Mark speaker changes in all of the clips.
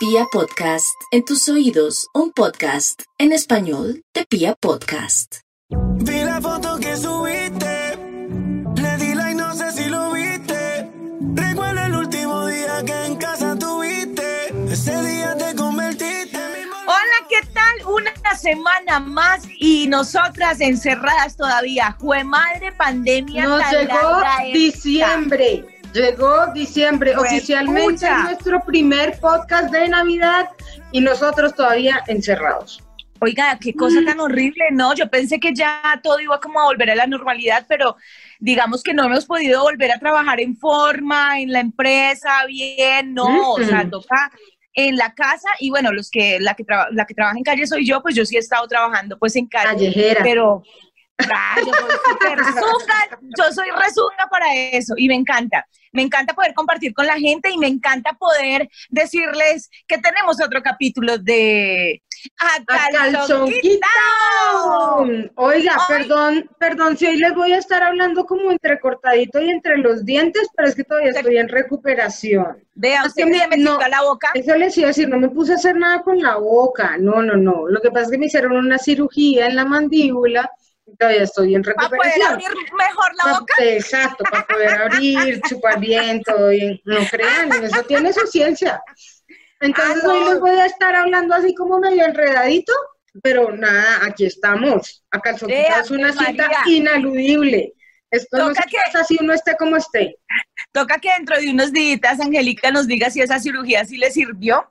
Speaker 1: Pia Podcast, en tus oídos, un podcast en español de Pia Podcast.
Speaker 2: Vi la foto que subiste, le di like, no sé si lo viste. Recuerda el último día que en casa tuviste, ese día te convertiste en mi mo-
Speaker 3: Hola, ¿qué tal? Una semana más y nosotras encerradas todavía. Jue madre pandemia
Speaker 4: Nos
Speaker 3: tan
Speaker 4: llegó
Speaker 3: larga esta.
Speaker 4: Llegó diciembre.
Speaker 3: Pues,
Speaker 4: Oficialmente es nuestro primer podcast de Navidad y nosotros todavía encerrados.
Speaker 3: Oiga, qué cosa tan horrible, ¿no? Yo pensé que ya todo iba como a volver a la normalidad, pero digamos que no hemos podido volver a trabajar en forma, en la empresa, bien, no, o sea, toca en la casa y bueno, los que la que, la que trabaja en calle soy yo, pues yo sí he estado trabajando pues en calle.
Speaker 4: Callejera.
Speaker 3: pero ah, yo soy súper zunga, yo soy rezunga para eso y me encanta. Me encanta poder compartir con la gente y me encanta poder decirles que tenemos otro capítulo de A Calzón Quitao.
Speaker 4: Oiga, perdón, perdón si hoy les voy a estar hablando como entrecortadito y entre los dientes, pero es que todavía estoy en recuperación.
Speaker 3: Vea, usted
Speaker 4: me-
Speaker 3: me
Speaker 4: no.
Speaker 3: la boca.
Speaker 4: Eso les iba a decir, no me puse a hacer nada con la boca, no, no, no. Lo que pasa es que me hicieron una cirugía en la mandíbula todavía estoy en
Speaker 3: Para poder
Speaker 4: recuperación.
Speaker 3: abrir mejor la boca.
Speaker 4: Exacto, para poder abrir, chupar bien, todo bien. No crean, eso tiene su ciencia. Entonces
Speaker 3: Ah, no.
Speaker 4: hoy les voy a estar hablando así como medio enredadito, pero nada, aquí estamos. El
Speaker 3: Vea,
Speaker 4: es una cita inaludible. Esto no
Speaker 3: Toca
Speaker 4: se
Speaker 3: que-
Speaker 4: pasa si uno esté como esté.
Speaker 3: Toca que dentro de unos días Angélica nos diga si esa cirugía sí le sirvió.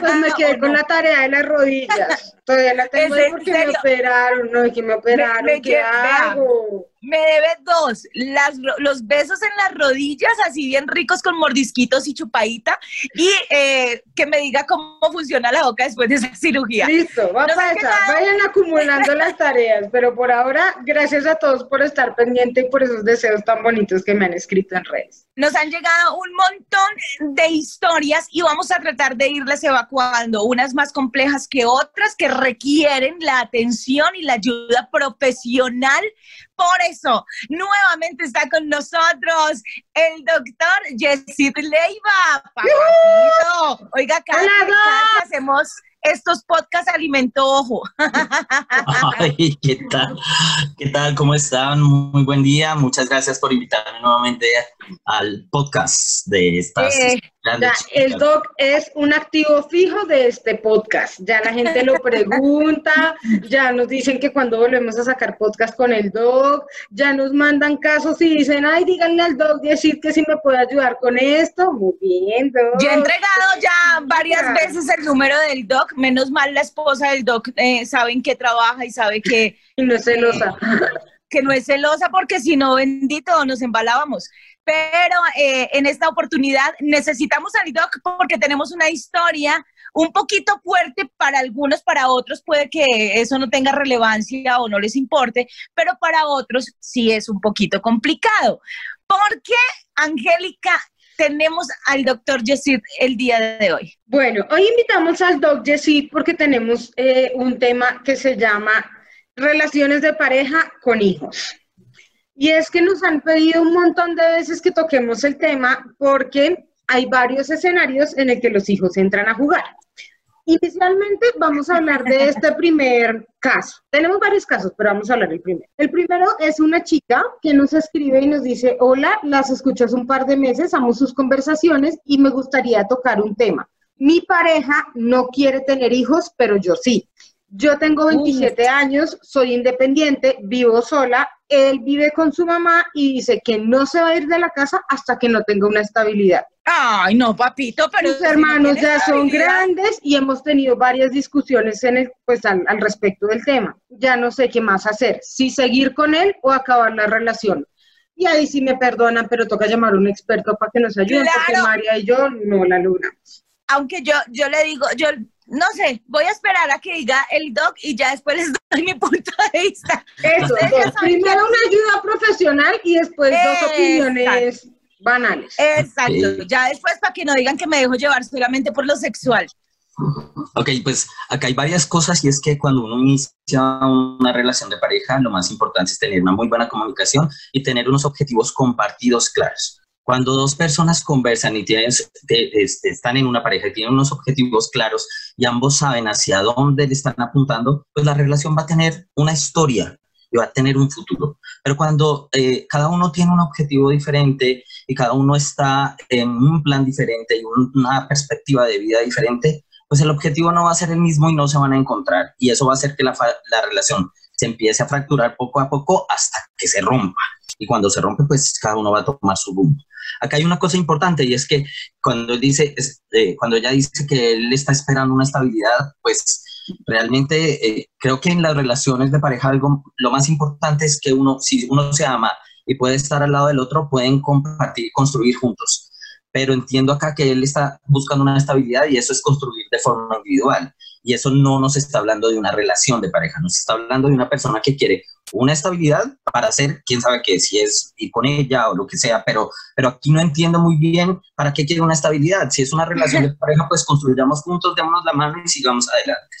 Speaker 4: Pues me quedé
Speaker 3: ¿O
Speaker 4: con la tarea de las rodillas. Todavía la tengo
Speaker 3: ¿Es
Speaker 4: ahí
Speaker 3: en
Speaker 4: porque me operaron, no, que me operaron,
Speaker 3: me
Speaker 4: ¿qué hago?
Speaker 3: Me debe dos, las, los besos en las rodillas, así bien ricos con mordisquitos y chupadita, y eh, que me diga cómo funciona la boca después de esa cirugía.
Speaker 4: Listo, va
Speaker 3: No
Speaker 4: para esa. Vayan acumulando las tareas, pero por ahora, gracias a todos por estar pendiente y por esos deseos tan bonitos que me han escrito en redes.
Speaker 3: Nos han llegado un montón de historias y vamos a tratar de irlas evacuando, unas más complejas que otras que requieren la atención y la ayuda profesional. Por eso, nuevamente está con nosotros el doctor Yesid Leiva. Papacito. Oiga, cada, cada hacemos estos podcasts alimento ojo.
Speaker 5: Ay, ¿qué tal? ¿Qué tal? ¿Cómo están? Muy buen día. Muchas gracias por invitarme nuevamente al podcast de estas
Speaker 3: Eh,
Speaker 4: Ya, el doc es un activo fijo de este podcast. Ya la gente lo pregunta, ya nos dicen que cuando volvemos a sacar podcast con el doc, ya nos mandan casos y dicen, ay, díganle al doc decir que si me puede ayudar con esto. Muy bien, doc.
Speaker 3: Yo he entregado ya varias
Speaker 4: Ya.
Speaker 3: veces el número del doc, menos mal la esposa del doc eh, sabe en qué trabaja y sabe que,
Speaker 4: Y no es celosa.
Speaker 3: que no es celosa porque si no, bendito, nos embalábamos. Pero eh, en esta oportunidad necesitamos al doc porque tenemos una historia un poquito fuerte para algunos, para otros puede que eso no tenga relevancia o no les importe, pero para otros sí es un poquito complicado. ¿Por qué, Angélica, tenemos al doctor Yesid el día de hoy?
Speaker 4: Bueno, hoy invitamos al Doc Yesid porque tenemos eh, un tema que se llama relaciones de pareja con hijos. Y es que nos han pedido un montón de veces que toquemos el tema porque hay varios escenarios en el que los hijos entran a jugar. Inicialmente vamos a hablar de este primer caso. Tenemos varios casos, pero vamos a hablar del primero. El primero es una chica que nos escribe y nos dice, hola, las escucho hace un par de meses, amo sus conversaciones y me gustaría tocar un tema. Mi pareja no quiere tener hijos, pero yo sí. Yo tengo 27 años, soy independiente, vivo sola, él vive con su mamá y dice que no se va a ir de la casa hasta que no tenga una estabilidad.
Speaker 3: Ay, no, papito, pero
Speaker 4: Sus
Speaker 3: si no
Speaker 4: hermanos ya son grandes y hemos tenido varias discusiones en el, pues, al, al respecto del tema. Ya no sé qué más hacer, si seguir con él o acabar la relación. Y ahí sí me perdonan, pero toca llamar a un experto para que nos ayude, porque. María y yo no la logramos.
Speaker 3: aunque yo, yo le digo, yo no sé, voy a esperar a que diga el doc y ya después les doy mi punto de vista.
Speaker 4: Eso, dos. primero una ayuda profesional y después dos
Speaker 3: Exacto.
Speaker 4: opiniones banales.
Speaker 3: Exacto, ya después para que no digan que me dejo llevar solamente por lo sexual.
Speaker 5: Ok, pues acá hay varias cosas y es que cuando uno inicia una relación de pareja, lo más importante es tener una muy buena comunicación y tener unos objetivos compartidos claros. Cuando dos personas conversan y tienen, este, están en una pareja y tienen unos objetivos claros y ambos saben hacia dónde le están apuntando, pues la relación va a tener una historia y va a tener un futuro. Pero cuando eh, cada uno tiene un objetivo diferente y cada uno está en un plan diferente y una perspectiva de vida diferente, pues el objetivo no va a ser el mismo y no se van a encontrar. Y eso va a hacer que la, la relación se empiece a fracturar poco a poco hasta que se rompa. Y cuando se rompe, pues cada uno va a tomar su rumbo. Acá hay una cosa importante y es que cuando, dice, este, cuando ella dice que él está esperando una estabilidad, pues realmente eh, creo que en las relaciones de pareja algo, lo más importante es que uno, si uno se ama y puede estar al lado del otro, pueden compartir, construir juntos. Pero entiendo acá que él está buscando una estabilidad y eso es construir de forma individual. Y eso no nos está hablando de una relación de pareja, nos está hablando de una persona que quiere una estabilidad para hacer, quién sabe qué, si es ir con ella o lo que sea, pero, pero aquí no entiendo muy bien para qué quiere una estabilidad. Si es una relación de pareja, pues construyamos juntos, démonos la mano y sigamos adelante.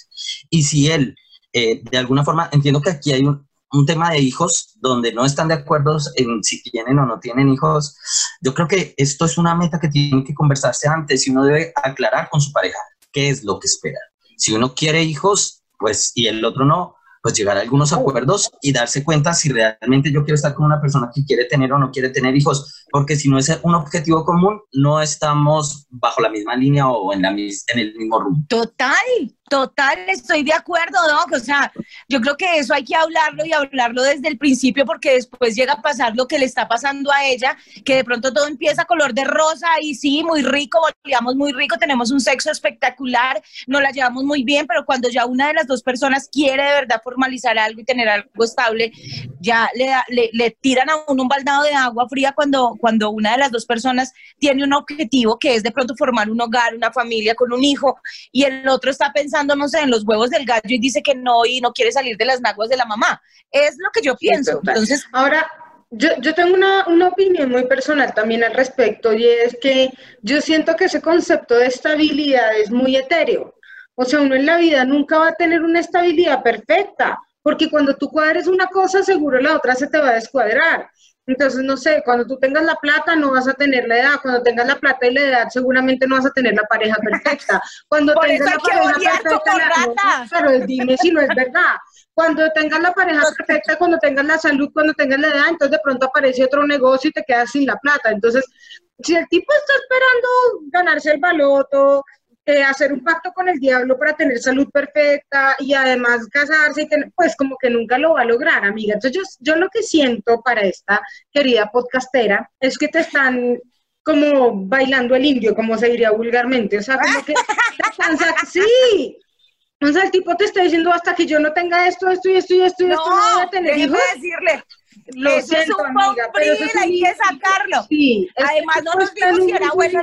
Speaker 5: Y si él, eh, de alguna forma, entiendo que aquí hay un, un tema de hijos donde no están de acuerdo en si tienen o no tienen hijos, yo creo que esto es una meta que tiene que conversarse antes y uno debe aclarar con su pareja qué es lo que espera. Si uno quiere hijos, pues y el otro no, pues llegar a algunos acuerdos y darse cuenta si realmente yo quiero estar con una persona que quiere tener o no quiere tener hijos, porque si no es un objetivo común, no estamos bajo la misma línea o en, la, en el mismo rumbo.
Speaker 3: Total, Total, estoy de acuerdo, Doc. O sea, yo creo que eso hay que hablarlo y hablarlo desde el principio porque después llega a pasar lo que le está pasando a ella, que de pronto todo empieza color de rosa y sí, muy rico, volvíamos muy rico, tenemos un sexo espectacular, nos la llevamos muy bien, pero cuando ya una de las dos personas quiere de verdad formalizar algo y tener algo estable, ya le, le, tiran a uno un baldado de agua fría cuando, cuando una de las dos personas tiene un objetivo que es de pronto formar un hogar, una familia con un hijo y el otro está pensando no sé, en los huevos del gallo y dice que no y no quiere salir de las naguas de la mamá. Es lo que yo pienso. Entonces,
Speaker 4: ahora, yo, yo tengo una, una, opinión muy personal también al respecto y es que yo siento que ese concepto de estabilidad es muy etéreo. O sea, uno en la vida nunca va a tener una estabilidad perfecta, porque cuando tú cuadres una cosa, seguro la otra se te va a descuadrar. Entonces, no sé, cuando tú tengas la plata no vas a tener la edad, cuando tengas la plata y la edad seguramente no vas a tener la pareja perfecta. Cuando tengas la pareja perfecta, pero dime si no es verdad. Cuando tengas la pareja perfecta, cuando tengas la salud, cuando tengas la edad, entonces de pronto aparece otro negocio y te quedas sin la plata. Entonces, si el tipo está esperando ganarse el baloto, eh, hacer un pacto con el diablo para tener salud perfecta y además casarse, y pues como que nunca lo va a lograr, amiga. Entonces yo, lo que siento para esta querida podcastera es que te están como bailando el indio, como se diría vulgarmente, o sea, como que sí, o sea, el tipo te está diciendo hasta que yo no tenga esto, esto y esto y esto y esto, no voy a tener hijos.
Speaker 3: decirle, lo eso siento, es un amiga, pero eso es hay que sacarlo. Sí, Además, no nos dijo si era bueno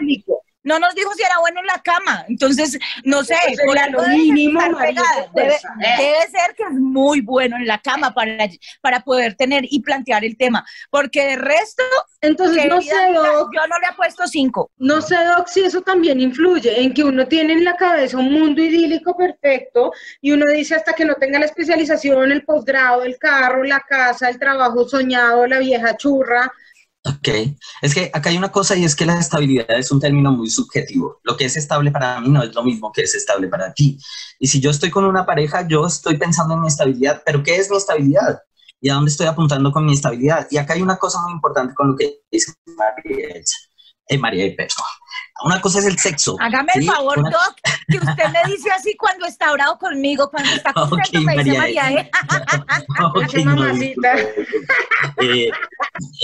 Speaker 3: no nos dijo si era bueno en la cama. Entonces, no sé, por lo mínimo, pues, debe, ser que es muy bueno en la cama para, para poder tener y plantear el tema. Porque de resto,
Speaker 4: entonces no sé, Doc,
Speaker 3: yo no le he puesto cinco.
Speaker 4: No sé, Doc, si eso también influye en que uno tiene en la cabeza un mundo idílico perfecto y uno dice hasta que no tenga la especialización, el posgrado, el carro, la casa, el trabajo soñado, la vieja churra,
Speaker 5: Ok, es que acá hay una cosa y es que la estabilidad es un término muy subjetivo. Lo que es estable para mí no es lo mismo que es estable para ti. Y si yo estoy con una pareja, yo estoy pensando en mi estabilidad, pero ¿qué es mi estabilidad? ¿Y a dónde estoy apuntando con mi estabilidad? Y acá hay una cosa muy importante con lo que dice María, eh, María Perdón. Una cosa es el sexo.
Speaker 3: Hágame el favor, Doc, que usted me dice así cuando está bravo conmigo, cuando está contento, me dice María. ¿eh?
Speaker 4: mamacita.
Speaker 5: Eh,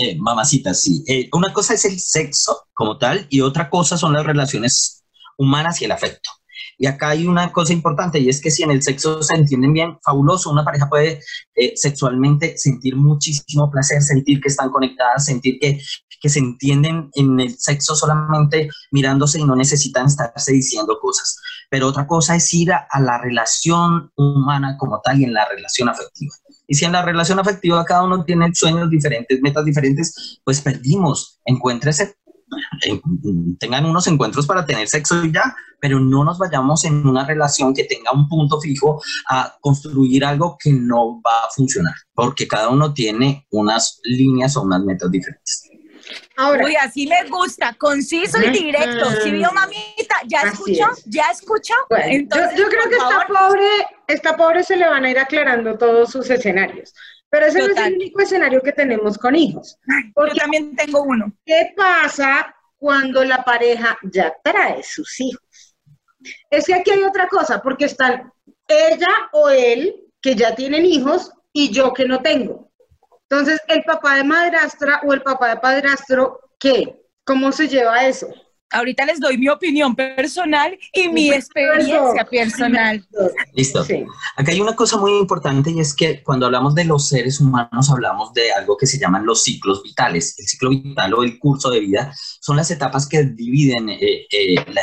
Speaker 5: eh, mamacita, sí. Eh, una cosa es el sexo como tal y otra cosa son las relaciones humanas y el afecto. Y acá hay una cosa importante y es que si en el sexo se entienden bien, fabuloso, una pareja puede eh, sexualmente sentir muchísimo placer, sentir que están conectadas, sentir que, que se entienden en el sexo solamente mirándose y no necesitan estarse diciendo cosas. Pero otra cosa es ir a, a la relación humana como tal y en la relación afectiva. Y si en la relación afectiva cada uno tiene sueños diferentes, metas diferentes, pues perdimos. Encuéntrese tengan unos encuentros para tener sexo y ya, pero no nos vayamos en una relación que tenga un punto fijo a construir algo que no va a funcionar, porque cada uno tiene unas líneas o unas metas diferentes.
Speaker 4: Ahora,
Speaker 3: Uy, así me gusta, conciso y directo. ¿Sí vio, mamita? ¿Ya escuchó?
Speaker 4: es.
Speaker 3: ¿Ya escuchó?
Speaker 4: bueno, yo-
Speaker 3: Entonces,
Speaker 4: yo, creo
Speaker 3: por
Speaker 4: que esta
Speaker 3: favor,
Speaker 4: pobre, esta pobre se le van a ir aclarando todos sus escenarios. Pero ese no es el único escenario que tenemos con hijos.
Speaker 3: Yo
Speaker 4: Porque,
Speaker 3: también tengo uno.
Speaker 4: ¿qué pasa cuando la pareja ya trae sus hijos? Es que aquí hay otra cosa, porque están ella o él que ya tienen hijos y yo que no tengo. Entonces, el papá de madrastra o el papá de padrastro, ¿qué? ¿Cómo se lleva eso?
Speaker 3: Ahorita les doy mi opinión personal y mi experiencia personal.
Speaker 5: Listo.
Speaker 4: Sí.
Speaker 5: Acá hay una cosa muy importante y es que cuando hablamos de los seres humanos hablamos de algo que se llaman los ciclos vitales. El ciclo vital o el curso de vida son las etapas que dividen eh, eh, la,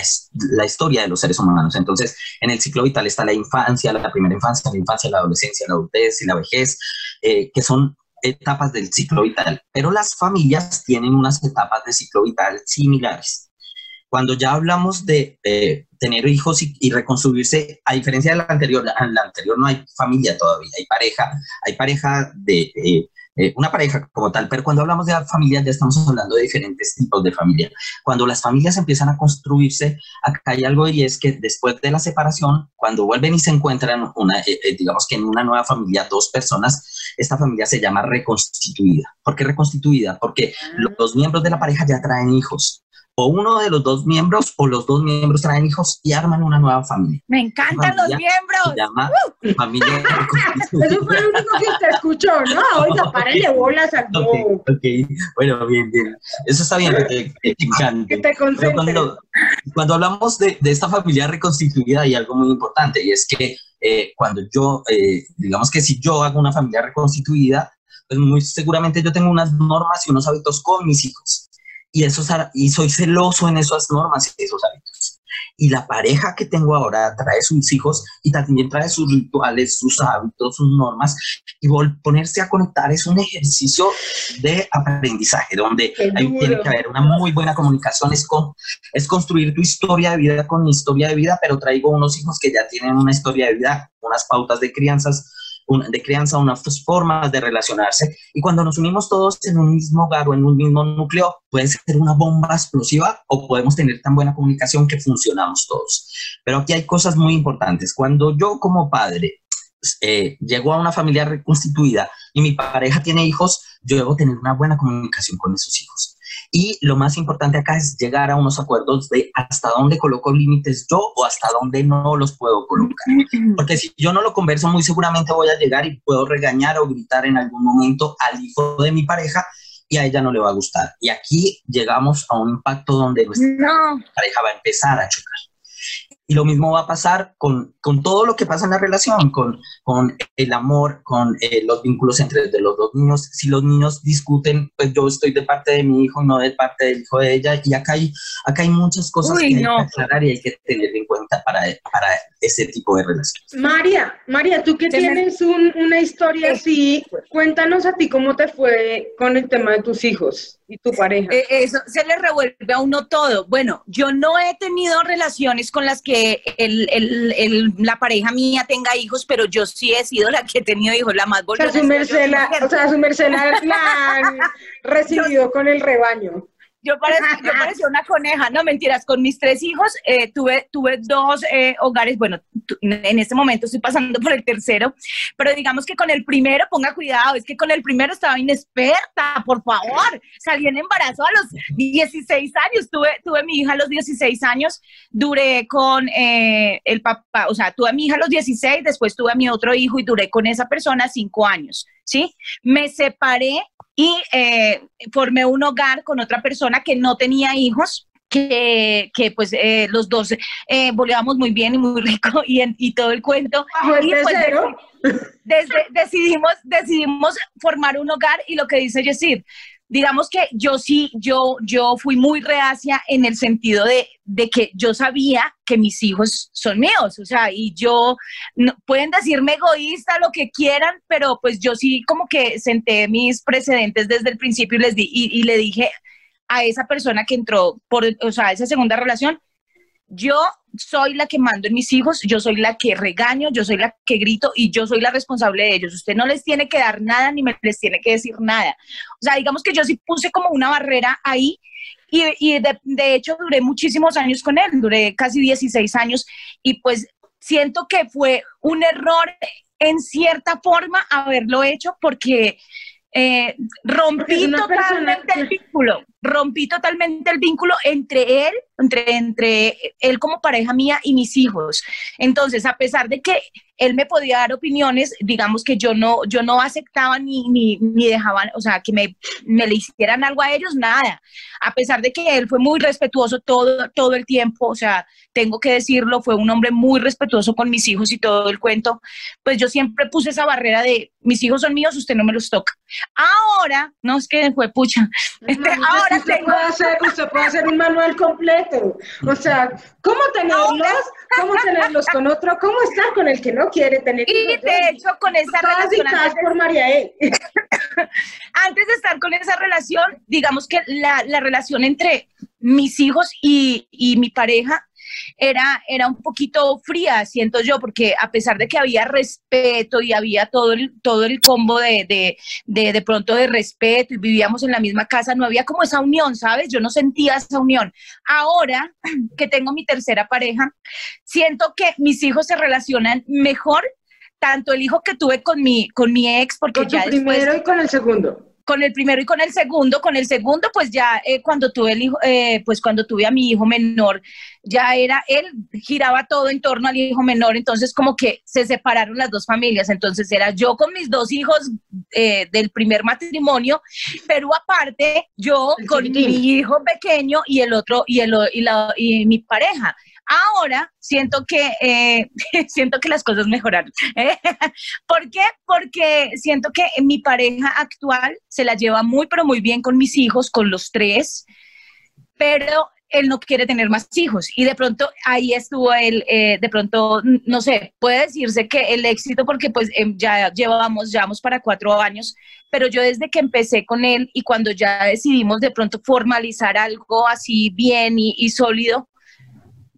Speaker 5: la historia de los seres humanos. Entonces, en el ciclo vital está la infancia, la primera infancia, la infancia, la adolescencia, la adultez y la vejez, eh, que son etapas del ciclo vital. Pero las familias tienen unas etapas de ciclo vital similares. Cuando ya hablamos de tener hijos y, y reconstruirse, a diferencia de la anterior, en la anterior no hay familia todavía, hay pareja, hay pareja de eh, eh, una pareja como tal, pero cuando hablamos de familia ya estamos hablando de diferentes tipos de familia. Cuando las familias empiezan a construirse, acá hay algo y es que después de la separación, cuando vuelven y se encuentran, una, eh, eh, digamos que en una nueva familia, dos personas, esta familia se llama reconstituida. ¿Por qué reconstituida? Porque los miembros de la pareja ya traen hijos. O uno de los dos miembros o los dos miembros traen hijos y arman una nueva familia.
Speaker 3: Me encantan los
Speaker 5: Familia Se
Speaker 3: miembros.
Speaker 5: llama familia reconstituida.
Speaker 4: Eso fue lo único que usted escuchó, ¿no? Oiga, párele bolas al
Speaker 5: Ok,
Speaker 4: no.
Speaker 5: ok. Bueno, bien, bien. Eso está bien, que te, que te Pero cuando hablamos de, de esta familia reconstituida hay algo muy importante y es que eh, cuando yo, eh, digamos que si yo hago una familia reconstituida, pues muy seguramente yo tengo unas normas y unos hábitos con mis hijos. Y, esos, y soy celoso en esas normas y esos hábitos. Y la pareja que tengo ahora trae sus hijos y también trae sus rituales, sus hábitos, sus normas. Y ponerse a conectar es un ejercicio de aprendizaje, donde ahí tiene que haber una muy buena comunicación. Es, con, es construir tu historia de vida con mi historia de vida, pero traigo unos hijos que ya tienen una historia de vida, unas pautas de crianzas, un- de crianza, unas formas de relacionarse. Y cuando nos unimos todos en un mismo hogar o en un mismo núcleo, puede ser una bomba explosiva o podemos tener tan buena comunicación que funcionamos todos. Pero aquí hay cosas muy importantes. Cuando yo como padre eh, llego a una familia reconstituida y mi pareja tiene hijos, yo debo tener una buena comunicación con esos hijos. Y lo más importante acá es llegar a unos acuerdos de hasta dónde coloco límites yo o hasta dónde no los puedo colocar. Porque si yo no lo converso, muy seguramente voy a llegar y puedo regañar o gritar en algún momento al hijo de mi pareja y a ella no le va a gustar. Y aquí llegamos a un impacto donde nuestra
Speaker 3: No,
Speaker 5: pareja va a empezar a chocar. Y lo mismo va a pasar con, con todo lo que pasa en la relación, con, con el amor, con eh, los vínculos entre de los dos niños. Si los niños discuten, pues yo estoy de parte de mi hijo, no de parte del hijo de ella. Y acá hay, acá hay muchas cosas
Speaker 3: Uy,
Speaker 5: que hay
Speaker 3: no.
Speaker 5: que aclarar y hay que tener en cuenta para, para ese tipo de relaciones.
Speaker 4: María, María, tú que tienes un- una historia
Speaker 3: Sí.
Speaker 4: así, cuéntanos a ti cómo te fue con el tema de tus hijos y tu pareja.
Speaker 3: Eh, eso se le revuelve a uno todo. Bueno, yo no he tenido relaciones con las que el- el- el- la pareja mía tenga hijos, pero yo sí he sido la que he tenido hijos, la más
Speaker 4: o sea, su merced la, o sea, su merced la, la han recibido con el rebaño.
Speaker 3: Yo parecía, una coneja, no mentiras, con mis tres hijos eh, tuve, tuve dos eh, hogares, bueno, en este momento estoy pasando por el tercero, pero digamos que con el primero, ponga cuidado, es que con el primero estaba inexperta, por favor, salí en embarazo a los 16 años, tuve, tuve mi hija a los 16 años, duré con eh, el papá, o sea, tuve a mi hija a los 16, después tuve a mi otro hijo y duré con esa persona cinco años, ¿sí? Me separé y eh, formé un hogar con otra persona que no tenía hijos. Que, que pues eh, los dos eh, muy bien y muy rico y, en- y todo el cuento.
Speaker 4: Bajo el
Speaker 3: Y, pues, desde, decidimos, decidimos formar un hogar y lo que dice Yesid, digamos que yo sí, yo, yo fui muy reacia en el sentido de, de que yo sabía que mis hijos son míos, o sea, y yo, no- pueden decirme egoísta, lo que quieran, pero pues yo sí como que senté mis precedentes desde el principio y les di, y, le dije a esa persona que entró por, o sea, esa segunda relación, yo soy la que mando en mis hijos, yo soy la que regaño, yo soy la que grito y yo soy la responsable de ellos. Usted no les tiene que dar nada ni me les tiene que decir nada. O sea, digamos que yo sí puse como una barrera ahí y, y de, de, hecho duré muchísimos años con él, duré casi 16 años y pues siento que fue un error en cierta forma haberlo hecho porque eh, rompí totalmente el vínculo, rompí totalmente el vínculo entre él, entre, entre él como pareja mía y mis hijos. Entonces, a pesar de que él me podía dar opiniones, digamos que yo no, yo no aceptaba ni, ni, ni dejaban, o sea, que me, me, le hicieran algo a ellos, nada. A pesar de que él fue muy respetuoso todo, todo el tiempo, o sea, tengo que decirlo, fue un hombre muy respetuoso con mis hijos y todo el cuento, pues yo siempre puse esa barrera de, mis hijos son míos, usted no me los toca. Ahora, no es que fue pucha,
Speaker 4: este, ahora usted tengo... Puede hacer, usted puede hacer un manual completo, o sea, ¿cómo tenerlos? ¿Cómo tenerlos con otro? ¿Cómo estar con el que no quiere tener
Speaker 3: Y de hecho, con esa
Speaker 4: relación. Antes, por María e.
Speaker 3: antes de estar con esa relación, digamos que la, la relación entre mis hijos y, y mi pareja era, era un poquito fría, siento yo, porque a pesar de que había respeto y había todo el, todo el combo de, de, de, de pronto de respeto y vivíamos en la misma casa, no había como esa unión, ¿sabes? Yo no sentía esa unión. Ahora que tengo mi tercera pareja, siento que mis hijos se relacionan mejor tanto el hijo que tuve con mi, con mi ex, porque
Speaker 4: con
Speaker 3: ya
Speaker 4: primero y con el segundo
Speaker 3: con el primero y con el segundo. Con el segundo, pues ya eh, cuando tuve el hijo, eh, pues cuando tuve a mi hijo menor, ya era él giraba todo en torno al hijo menor, entonces como que se separaron las dos familias. Entonces era yo con mis dos hijos eh, del primer matrimonio, pero aparte yo con mi hijo pequeño y el otro y el y, la, y mi pareja. Ahora siento que, eh, siento que las cosas mejoraron. ¿Por qué? Porque siento que mi pareja actual se la lleva muy, pero muy bien con mis hijos, con los tres, pero él no quiere tener más hijos. Y de pronto ahí estuvo él, eh, de pronto, no sé, puede decirse que el éxito, porque pues em, ya llevamos, llevamos para cuatro años, pero yo desde que empecé con él y cuando ya decidimos de pronto formalizar algo así bien y sólido,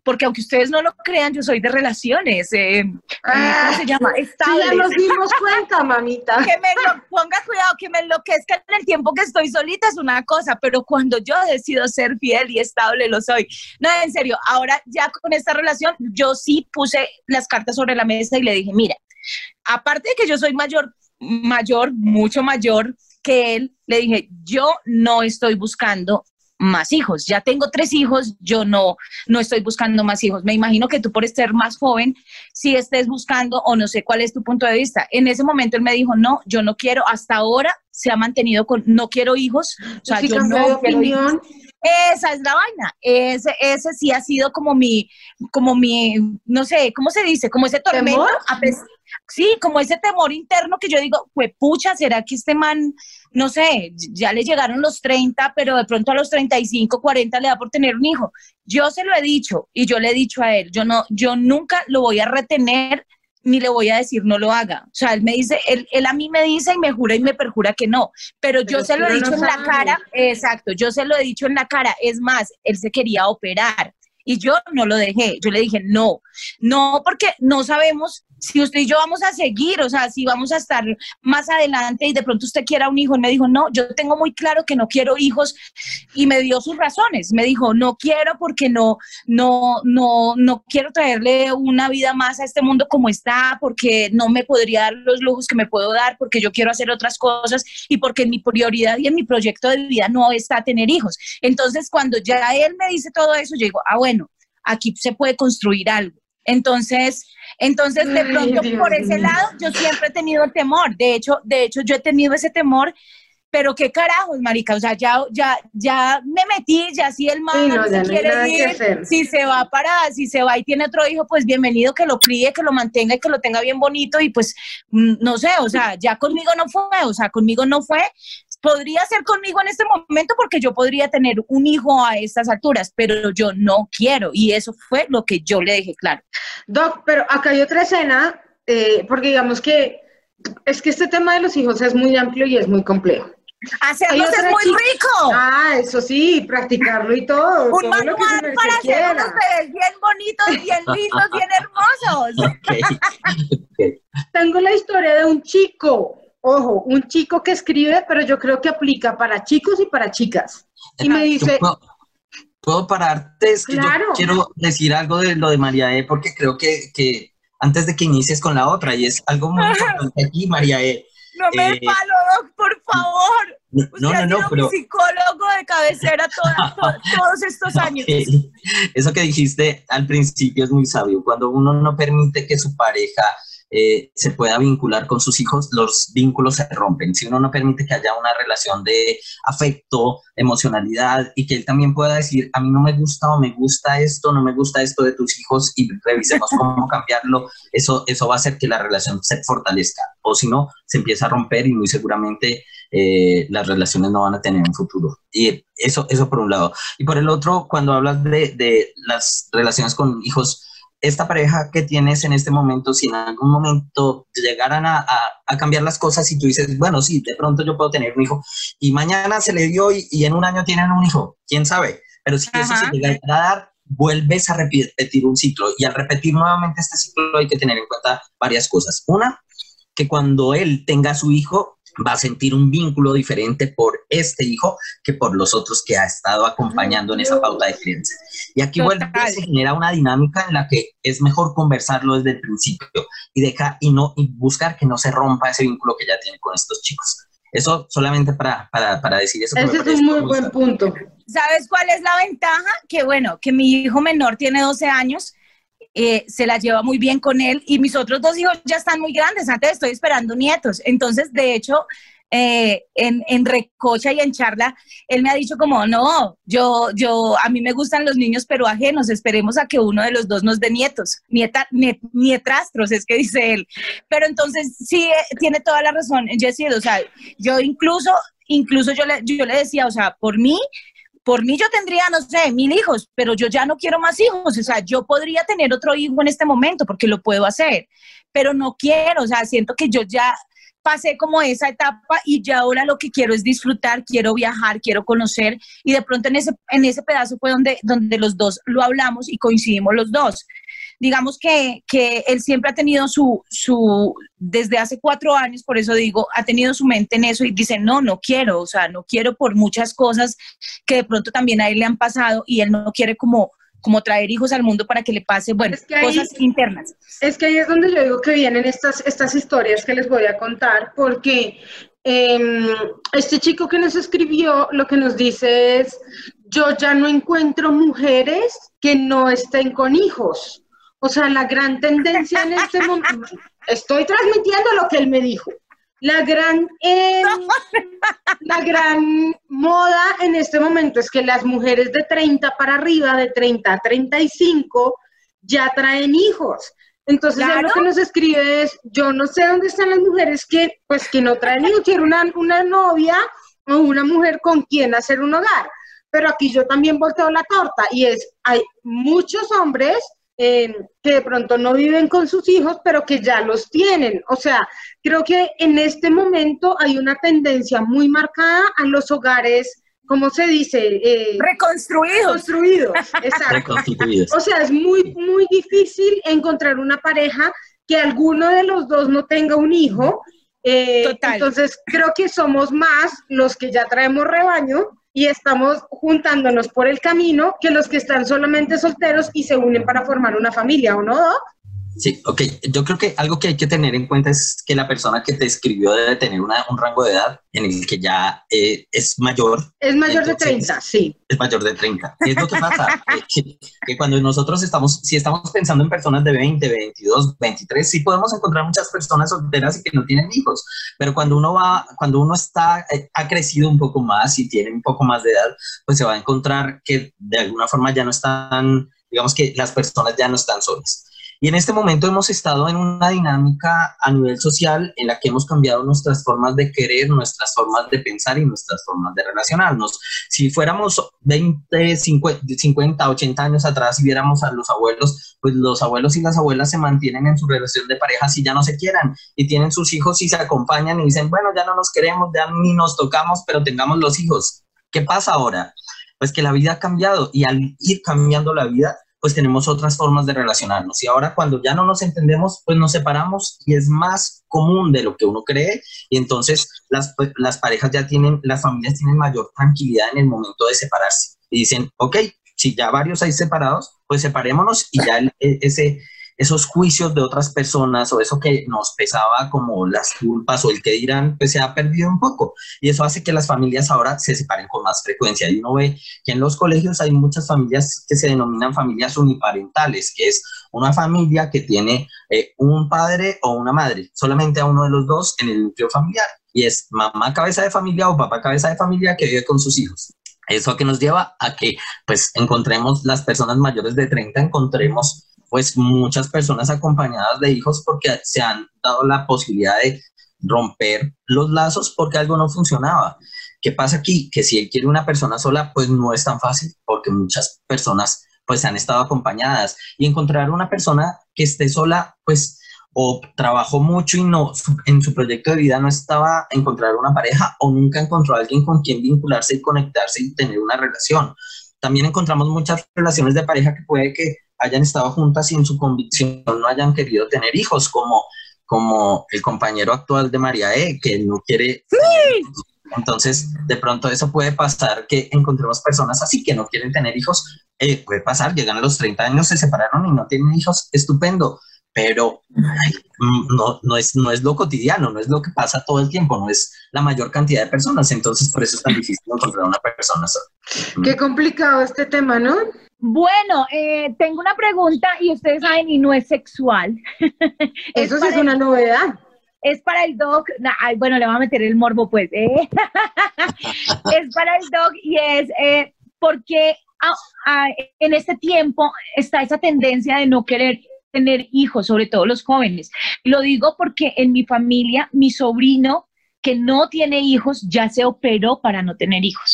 Speaker 3: porque aunque ustedes no lo crean, yo soy de relaciones. Eh,
Speaker 4: ah, ¿Cómo se llama? Estables. ya nos dimos cuenta, mamita.
Speaker 3: que me lo, ponga cuidado, que me enloquezca en el tiempo que estoy solita es una cosa, pero cuando yo decido ser fiel y estable, lo soy. No, en serio, ahora ya con esta relación, yo sí puse las cartas sobre la mesa y le dije, mira, aparte de que yo soy mayor, mayor, mucho mayor que él, le dije, yo no estoy buscando más hijos. Ya tengo tres hijos, yo no, no estoy buscando más hijos. Me imagino que tú por ser más joven, si estés buscando o no sé cuál es tu punto de vista. En ese momento él me dijo, no, yo no quiero, hasta ahora se ha mantenido con, no quiero hijos. O sea, yo no quiero hijos. Esa es la vaina. Ese, ese sí ha sido como mi, como mi, no sé, ¿cómo se dice? Como ese tormento. Sí, como ese temor interno que yo digo, pues pucha, ¿será que este man, no sé, ya le llegaron los 30, pero de pronto a los 35, 40 le da por tener un hijo? Yo se lo he dicho y yo le he dicho a él, yo no, yo nunca lo voy a retener ni le voy a decir no lo haga. O sea, él me dice, él, él a mí me dice y me jura y me perjura que no, pero, yo se lo he dicho en la cara, exacto, yo se lo he dicho en la cara, es más, él se quería operar y yo no lo dejé, yo le dije no, no porque no sabemos si usted y yo vamos a seguir, o sea, si vamos a estar más adelante y de pronto usted quiera un hijo, y me dijo, no, yo tengo muy claro que no quiero hijos y me dio sus razones, me dijo, no quiero porque no, no, no, no quiero traerle una vida más a este mundo como está, porque no me podría dar los lujos que me puedo dar, porque yo quiero hacer otras cosas y porque mi prioridad y en mi proyecto de vida no está tener hijos. Entonces, cuando ya él me dice todo eso, yo digo, ah, bueno, aquí se puede construir algo. Entonces, entonces de pronto por ese lado yo siempre he tenido temor. De hecho, de hecho yo he tenido ese temor, pero qué carajos, marica, o sea, ya ya ya me metí, ya si el man se quiere ir, si se va para, si se va y tiene otro hijo, pues bienvenido que lo críe, que lo mantenga y que lo tenga bien bonito y pues mm, no sé, o sea, ya conmigo no fue, o sea, conmigo no fue, podría ser conmigo en este momento porque yo podría tener un hijo a estas alturas, pero yo no quiero y eso fue lo que yo le dejé claro.
Speaker 4: Doc, pero acá hay otra escena, eh, porque digamos que es que este tema de los hijos es muy amplio y es muy complejo.
Speaker 3: Hacerlos es muy rico.
Speaker 4: Ah, eso sí, practicarlo y todo.
Speaker 3: Un manual para hacer unos bebés bien bonitos, bien lindos, bien hermosos.
Speaker 4: Tengo la historia de un chico, ojo, un chico que escribe, pero yo creo que aplica para chicos y para chicas. Y me dice...
Speaker 5: ¿Puedo, pararte? Es que yo quiero decir algo de lo de María E, porque creo que, que antes de que inicies con la otra, y es algo muy importante aquí, María E.
Speaker 3: No me eh, palo, Doc, por favor. No,
Speaker 5: no, no, no pero...
Speaker 3: psicólogo de cabecera todos estos años.
Speaker 5: Eso que dijiste al principio es muy sabio. Cuando uno no permite que su pareja eh, se pueda vincular con sus hijos, los vínculos se rompen. Si uno no permite que haya una relación de afecto, emocionalidad y que él también pueda decir, a mí no me gusta o me gusta esto, no me gusta esto de tus hijos y revisemos cómo cambiarlo, eso, eso va a hacer que la relación se fortalezca. O si no, se empieza a romper y muy seguramente eh, las relaciones no van a tener un futuro. Y eso, eso por un lado. Y por el otro, cuando hablas de, de las relaciones con hijos, esta pareja que tienes en este momento, si en algún momento llegaran a, cambiar las cosas y tú dices, bueno, sí, de pronto yo puedo tener un hijo y mañana se le dio y, en un año tienen un hijo, quién sabe, pero si eso se llega a dar, vuelves a repetir un ciclo y al repetir nuevamente este ciclo hay que tener en cuenta varias cosas. Una, que cuando él tenga su hijo, va a sentir un vínculo diferente por este hijo que por los otros que ha estado acompañando en esa pauta de crianza. Y aquí vuelve, se genera una dinámica en la que es mejor conversarlo desde el principio y deja y no y buscar que no se rompa ese vínculo que ya tiene con estos chicos. Eso solamente para, para, para decir eso.
Speaker 4: Ese es un muy buen punto.
Speaker 3: ¿Sabes cuál es la ventaja? Que bueno, que mi hijo menor tiene 12 años eh, se la lleva muy bien con él y mis otros dos hijos ya están muy grandes, antes estoy esperando nietos. Entonces, de hecho, eh, en, en, recocha y en charla, él me ha dicho como, no, yo, yo, a mí me gustan los niños pero ajenos, esperemos a que uno de los dos nos dé nietos, nieta, nietrastros, es que dice él. Pero entonces sí, eh, tiene toda la razón, Jessie, o sea, yo incluso, incluso yo le, yo le decía, o sea, por mí, por mí yo tendría, no sé, mil hijos, pero yo ya no quiero más hijos. O sea, yo podría tener otro hijo en este momento porque lo puedo hacer, pero no quiero. O sea, siento que yo ya pasé como esa etapa y ya ahora lo que quiero es disfrutar, quiero viajar, quiero conocer y de pronto en ese, en ese pedazo fue donde, donde los dos lo hablamos y coincidimos los dos digamos que, que él siempre ha tenido su, su, desde hace cuatro años, por eso digo, ha tenido su mente en eso y dice, no, no quiero, o sea, no quiero por muchas cosas que de pronto también a él le han pasado y él no quiere como como traer hijos al mundo para que le pase, bueno, cosas internas.
Speaker 4: Es que ahí es donde yo digo que vienen estas, estas historias que les voy a contar, porque em, este chico que nos escribió lo que nos dice es, yo ya no encuentro mujeres que no estén con hijos. O sea, la gran tendencia en este momento, estoy transmitiendo lo que él me dijo. La gran, eh, la gran moda en este momento es que las mujeres de 30 para arriba, de 30 a 35, ya traen hijos. Entonces ya lo que nos escribe es, yo no sé dónde están las mujeres que, pues, que no traen hijos, quiero una, una novia o una mujer con quien hacer un hogar. Pero aquí yo también volteo la torta y es, hay muchos hombres eh, que de pronto no viven con sus hijos, pero que ya los tienen. O sea, creo que en este momento hay una tendencia muy marcada a los hogares, ¿cómo se dice?
Speaker 3: Eh, reconstruidos.
Speaker 4: Reconstruidos, exacto. O sea, es muy, muy difícil encontrar una pareja que alguno de los dos no tenga un hijo. Eh, entonces, creo que somos más los que ya traemos rebaño y estamos juntándonos por el camino que los que están solamente solteros y se unen para formar una familia, ¿o no?
Speaker 5: Sí, ok. Yo creo que algo que hay que tener en cuenta es que la persona que te escribió debe tener una, un rango de edad en el que ya eh, es mayor.
Speaker 4: Es mayor de 30, sí.
Speaker 5: Es mayor de 30. ¿Qué es lo que pasa? que, cuando nosotros estamos, si estamos pensando en personas de 20, 22, 23, sí podemos encontrar muchas personas solteras y que no tienen hijos. Pero cuando uno va, cuando uno está, eh, ha crecido un poco más y tiene un poco más de edad, pues se va a encontrar que de alguna forma ya no están, digamos que las personas ya no están solas. Y en este momento hemos estado en una dinámica a nivel social en la que hemos cambiado nuestras formas de querer, nuestras formas de pensar y nuestras formas de relacionarnos. Si fuéramos 20, 50, 80 años atrás y viéramos a los abuelos, pues los abuelos y las abuelas se mantienen en su relación de pareja si ya no se quieran y tienen sus hijos y se acompañan y dicen, bueno, ya no nos queremos, ya ni nos tocamos, pero tengamos los hijos. ¿Qué pasa ahora? Pues que la vida ha cambiado y al ir cambiando la vida, pues tenemos otras formas de relacionarnos. Y ahora cuando ya no nos entendemos, pues nos separamos y es más común de lo que uno cree. Y entonces las, pues, las parejas ya tienen, las familias tienen mayor tranquilidad en el momento de separarse. Y dicen, ok, si ya varios hay separados, pues separémonos y ya e, ese, esos juicios de otras personas o eso que nos pesaba como las culpas o el que dirán, pues se ha perdido un poco. Y eso hace que las familias ahora se separen con más frecuencia. Y uno ve que en los colegios hay muchas familias que se denominan familias uniparentales, que es una familia que tiene eh, un padre o una madre, solamente a uno de los dos en el núcleo familiar. Y es mamá cabeza de familia o papá cabeza de familia que vive con sus hijos. Eso que nos lleva a que pues encontremos las personas mayores de 30, encontremos pues muchas personas acompañadas de hijos porque se han dado la posibilidad de romper los lazos porque algo no funcionaba. ¿Qué pasa aquí? Que si él quiere una persona sola, pues no es tan fácil porque muchas personas pues han estado acompañadas y encontrar una persona que esté sola, pues o trabajó mucho y no en su proyecto de vida no estaba encontrar una pareja o nunca encontró a alguien con quien vincularse y conectarse y tener una relación. También encontramos muchas relaciones de pareja que puede que hayan estado juntas y en su convicción no hayan querido tener hijos, como, como el compañero actual de María E, que no quiere... Entonces, de pronto eso puede pasar que encontremos personas así que no quieren tener hijos. Eh, puede pasar, llegan a los 30 años, se separaron y no tienen hijos, estupendo, pero mm, no, no, es, no es lo cotidiano, no es lo que pasa todo el tiempo, no es la mayor cantidad de personas, entonces por eso es tan difícil encontrar una persona sola.
Speaker 4: Qué complicado este tema, ¿no?
Speaker 3: Bueno, eh, tengo una pregunta y ustedes saben, y no es sexual.
Speaker 4: Eso sí es una novedad.
Speaker 3: Es para el doc, bueno, le voy a meter el morbo pues. ¿eh? es para el doc y es eh, porque ah, ah, en este tiempo está esa tendencia de no querer tener hijos, sobre todo los jóvenes. Lo digo porque en mi familia, mi sobrino que no tiene hijos ya se operó para no tener hijos.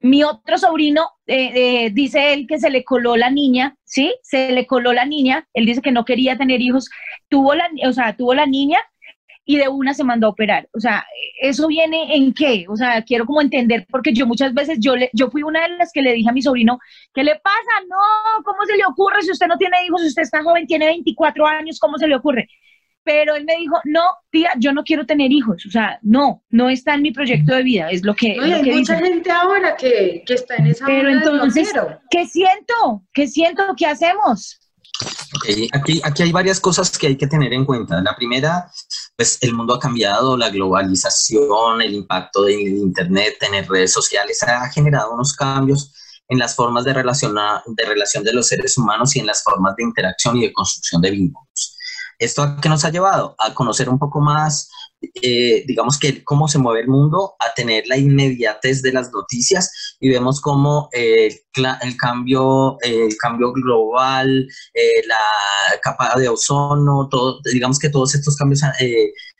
Speaker 3: Mi otro sobrino, eh, eh, dice él que se le coló la niña, ¿sí? Se le coló la niña, él dice que no quería tener hijos, tuvo la, o sea, tuvo la niña y de una se mandó a operar. O sea, ¿eso viene en qué? O sea, quiero como entender, porque yo muchas veces, yo, le, yo fui una de las que le dije a mi sobrino, ¿qué le pasa? No, ¿cómo se le ocurre si usted no tiene hijos, si usted está joven, tiene 24 años, ¿cómo se le ocurre? Pero él me dijo, no, tía, yo no quiero tener hijos, o sea, no, no está en mi proyecto de vida, es lo que...
Speaker 4: hay mucha gente ahora que, que, está en esa...
Speaker 3: Pero entonces, ¿qué siento? ¿Qué siento? ¿Qué hacemos?
Speaker 5: Aquí, aquí hay varias cosas que hay que tener en cuenta. La primera, pues el mundo ha cambiado, la globalización, el impacto del Internet, tener redes sociales, ha generado unos cambios en las formas de, relacionar, de relación de los seres humanos y en las formas de interacción y de construcción de vínculos. ¿Esto a qué nos ha llevado? A conocer un poco más, eh, digamos que cómo se mueve el mundo, a tener la inmediatez de las noticias y vemos cómo eh, el, cambio, el cambio global, eh, la capa de ozono, digamos que todos estos cambios,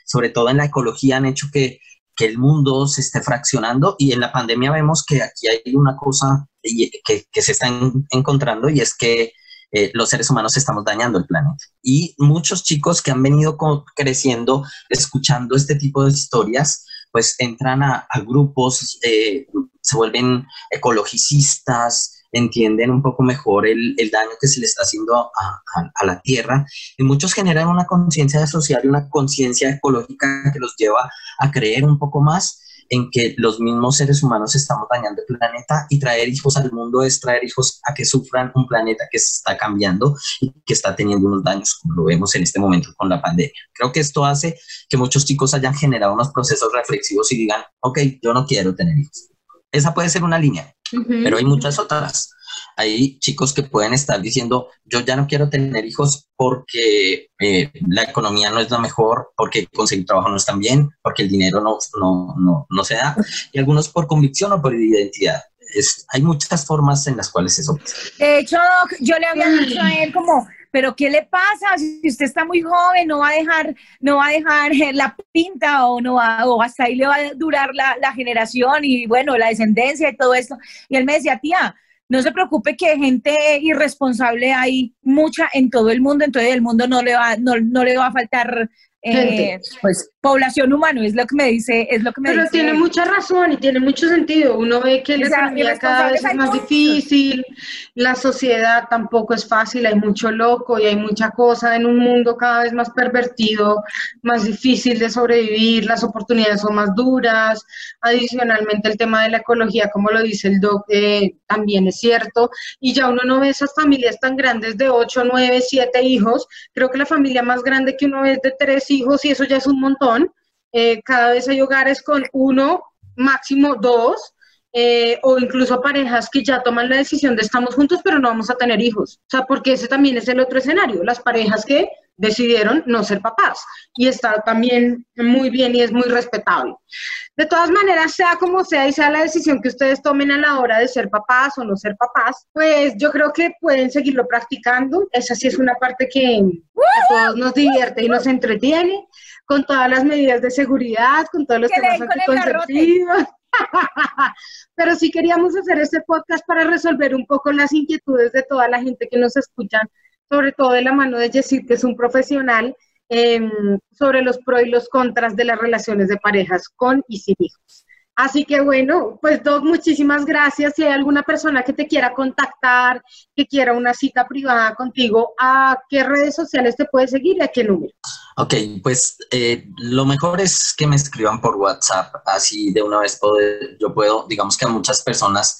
Speaker 5: sobre todo en la ecología, han hecho que, que el mundo se esté fraccionando y en la pandemia vemos que aquí hay una cosa que se está encontrando y es que eh, los seres humanos estamos dañando el planeta. Y muchos chicos que han venido creciendo escuchando este tipo de historias, pues entran a, grupos, eh, se vuelven ecologicistas, entienden un poco mejor el, daño que se le está haciendo a, a, la tierra y muchos generan una conciencia social y una conciencia ecológica que los lleva a creer un poco más en que los mismos seres humanos estamos dañando el planeta y traer hijos al mundo es traer hijos a que sufran un planeta que se está cambiando y que está teniendo unos daños, como lo vemos en este momento con la pandemia. Creo que esto hace que muchos chicos hayan generado unos procesos reflexivos y digan, ok, yo no quiero tener hijos. Esa puede ser una línea, pero hay muchas otras hay chicos que pueden estar diciendo, yo ya no quiero tener hijos porque eh, la economía no es la mejor, porque conseguir trabajo no es tan bien, porque el dinero no, no, no, no se da, y algunos por convicción o por identidad. hay muchas formas en las cuales eso pasa.
Speaker 3: De hecho, yo le había dicho a él como, pero ¿qué le pasa? Si usted está muy joven, no va a dejar, no va a dejar eh, la pinta o no va, o hasta ahí le va a durar la, la generación y bueno, la descendencia y todo esto. Y él me decía, tía, no se preocupe que gente irresponsable hay mucha en todo el mundo, entonces el mundo no le va, no, no le va a faltar eh, pues población humana, es lo que me dice, es lo que me
Speaker 4: Pero tiene mucha razón y tiene mucho sentido. Uno ve que la economía cada vez es más difícil, la sociedad tampoco es fácil, hay mucho loco y hay mucha cosa en un mundo cada vez más pervertido, más difícil de sobrevivir, las oportunidades son más duras. Adicionalmente el tema de la ecología, como lo dice el doc, eh, también es cierto. Y ya uno no ve esas familias tan grandes de 8, 9, 7 hijos. Creo que la familia más grande que uno ve es de 3 hijos y eso ya es un montón. Eh, cada vez hay hogares con uno, máximo dos, eh, o incluso parejas que ya toman la decisión de estamos juntos pero no vamos a tener hijos. O sea, porque ese también es el otro escenario, las parejas que decidieron no ser papás y está también muy bien y es muy respetable. De todas maneras, sea como sea y sea la decisión que ustedes tomen a la hora de ser papás o no ser papás, pues yo creo que pueden seguirlo practicando. Esa sí es una parte que a todos nos divierte y nos entretiene, con todas las medidas de seguridad, con todos los temas anticonceptivos. Pero sí queríamos hacer este podcast para resolver un poco las inquietudes de toda la gente que nos escucha, sobre todo de la mano de Jessit, que es un profesional, em, sobre los pros y los contras de las relaciones de parejas con y sin hijos. Así que bueno, pues Doc, muchísimas gracias. Si hay alguna persona que te quiera contactar, que quiera una cita privada contigo, ¿a qué redes sociales te puede seguir y a qué número?
Speaker 5: Ok, pues eh, lo mejor es que me escriban por WhatsApp, así de una vez yo puedo, digamos que a muchas personas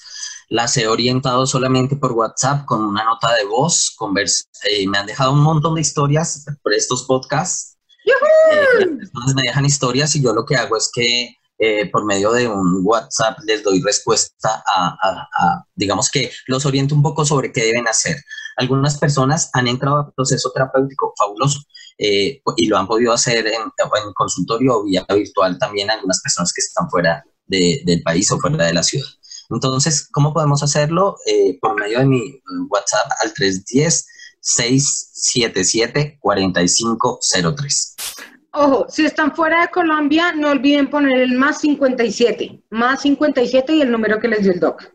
Speaker 5: las he orientado solamente por WhatsApp con una nota de voz, eh, me han dejado un montón de historias por estos podcasts. Eh, las personas me dejan historias y yo lo que hago es que eh, por medio de un WhatsApp les doy respuesta a, digamos que los oriento un poco sobre qué deben hacer. Algunas personas han entrado a proceso terapéutico fabuloso eh, y lo han podido hacer en, consultorio o vía virtual también algunas personas que están fuera del país o fuera de la ciudad. Entonces, ¿cómo podemos hacerlo? Eh, por medio de mi WhatsApp al 310 677 4503.
Speaker 4: Ojo, si están fuera de Colombia, no olviden poner el más 57, más 57 y el número que les dio el doc.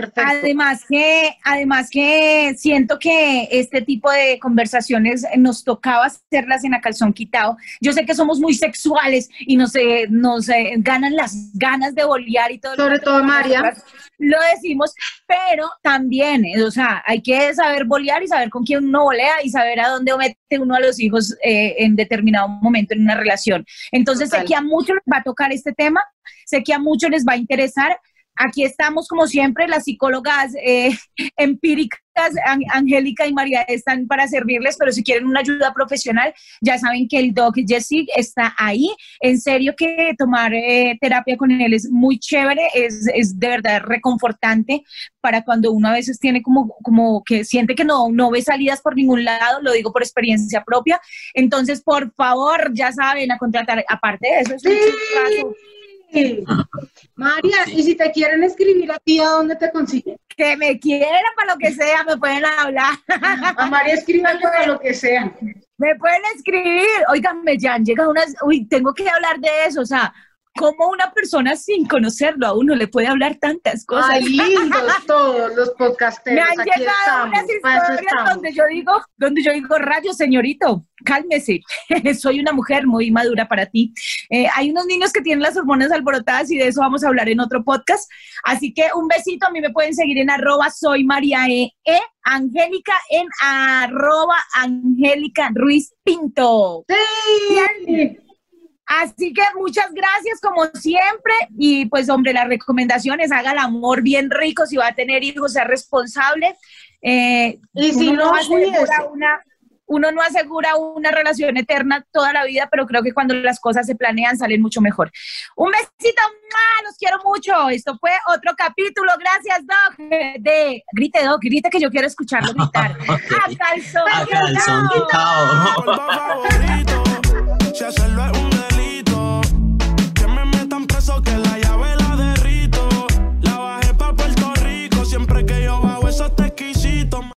Speaker 3: Perfecto. Además que, además que siento que este tipo de conversaciones nos tocaba hacerlas en la calzón quitado. Yo sé que somos muy sexuales y nos, eh, nos eh, ganan las ganas de bolear y todo.
Speaker 4: Sobre todo María.
Speaker 3: Lo decimos, pero también, eh, o sea, hay que saber bolear y saber con quién uno volea y saber a dónde mete uno a los hijos en determinado momento en una relación. Entonces sé que a muchos les va a tocar este tema, sé que a muchos les va a interesar Aquí estamos, como siempre, las psicólogas eh, empíricas, Angélica y María, están para servirles, pero si quieren una ayuda profesional, ya saben que el doc Jesse está ahí. En serio que tomar eh, terapia con él es muy chévere, es, es, de verdad reconfortante para cuando uno a veces tiene como, como que siente que no, no ve salidas por ningún lado, lo digo por experiencia propia. Entonces, por favor, ya saben, a contratar, aparte de eso, es un
Speaker 4: María, y si te quieren escribir a ti, ¿a dónde te consiguen?
Speaker 3: Que me quieran para lo que sea, me pueden hablar.
Speaker 4: A María escriban para lo que sea.
Speaker 3: Me pueden escribir, oiganme, ya llega unas, uy, tengo que hablar de eso, o sea, ¿Cómo una persona sin conocerlo a uno le puede hablar tantas cosas?
Speaker 4: Ay, lindos todos los podcasteros.
Speaker 3: Me han llegado unas historias donde yo digo, donde yo digo, rayo, señorito, cálmese, soy una mujer muy madura para ti. Eh, hay unos niños que tienen las hormonas alborotadas y de eso vamos a hablar en otro podcast. Así que un besito, a mí me pueden seguir en arroba soy María E. e Angélica en arroba Angélica Ruiz Pinto.
Speaker 4: Sí.
Speaker 3: Así que muchas gracias como siempre y pues hombre, las recomendaciones, haga el amor bien rico, si va a tener hijos, sea responsable.
Speaker 4: Eh, y si no, asegura
Speaker 3: una, uno no asegura una relación eterna toda la vida, pero creo que cuando las cosas se planean salen mucho mejor. Un besito, los quiero mucho. Esto fue otro capítulo. Gracias, Doc. De grite, Doc, grite que yo quiero escucharlo gritar. A calzón. A calzón.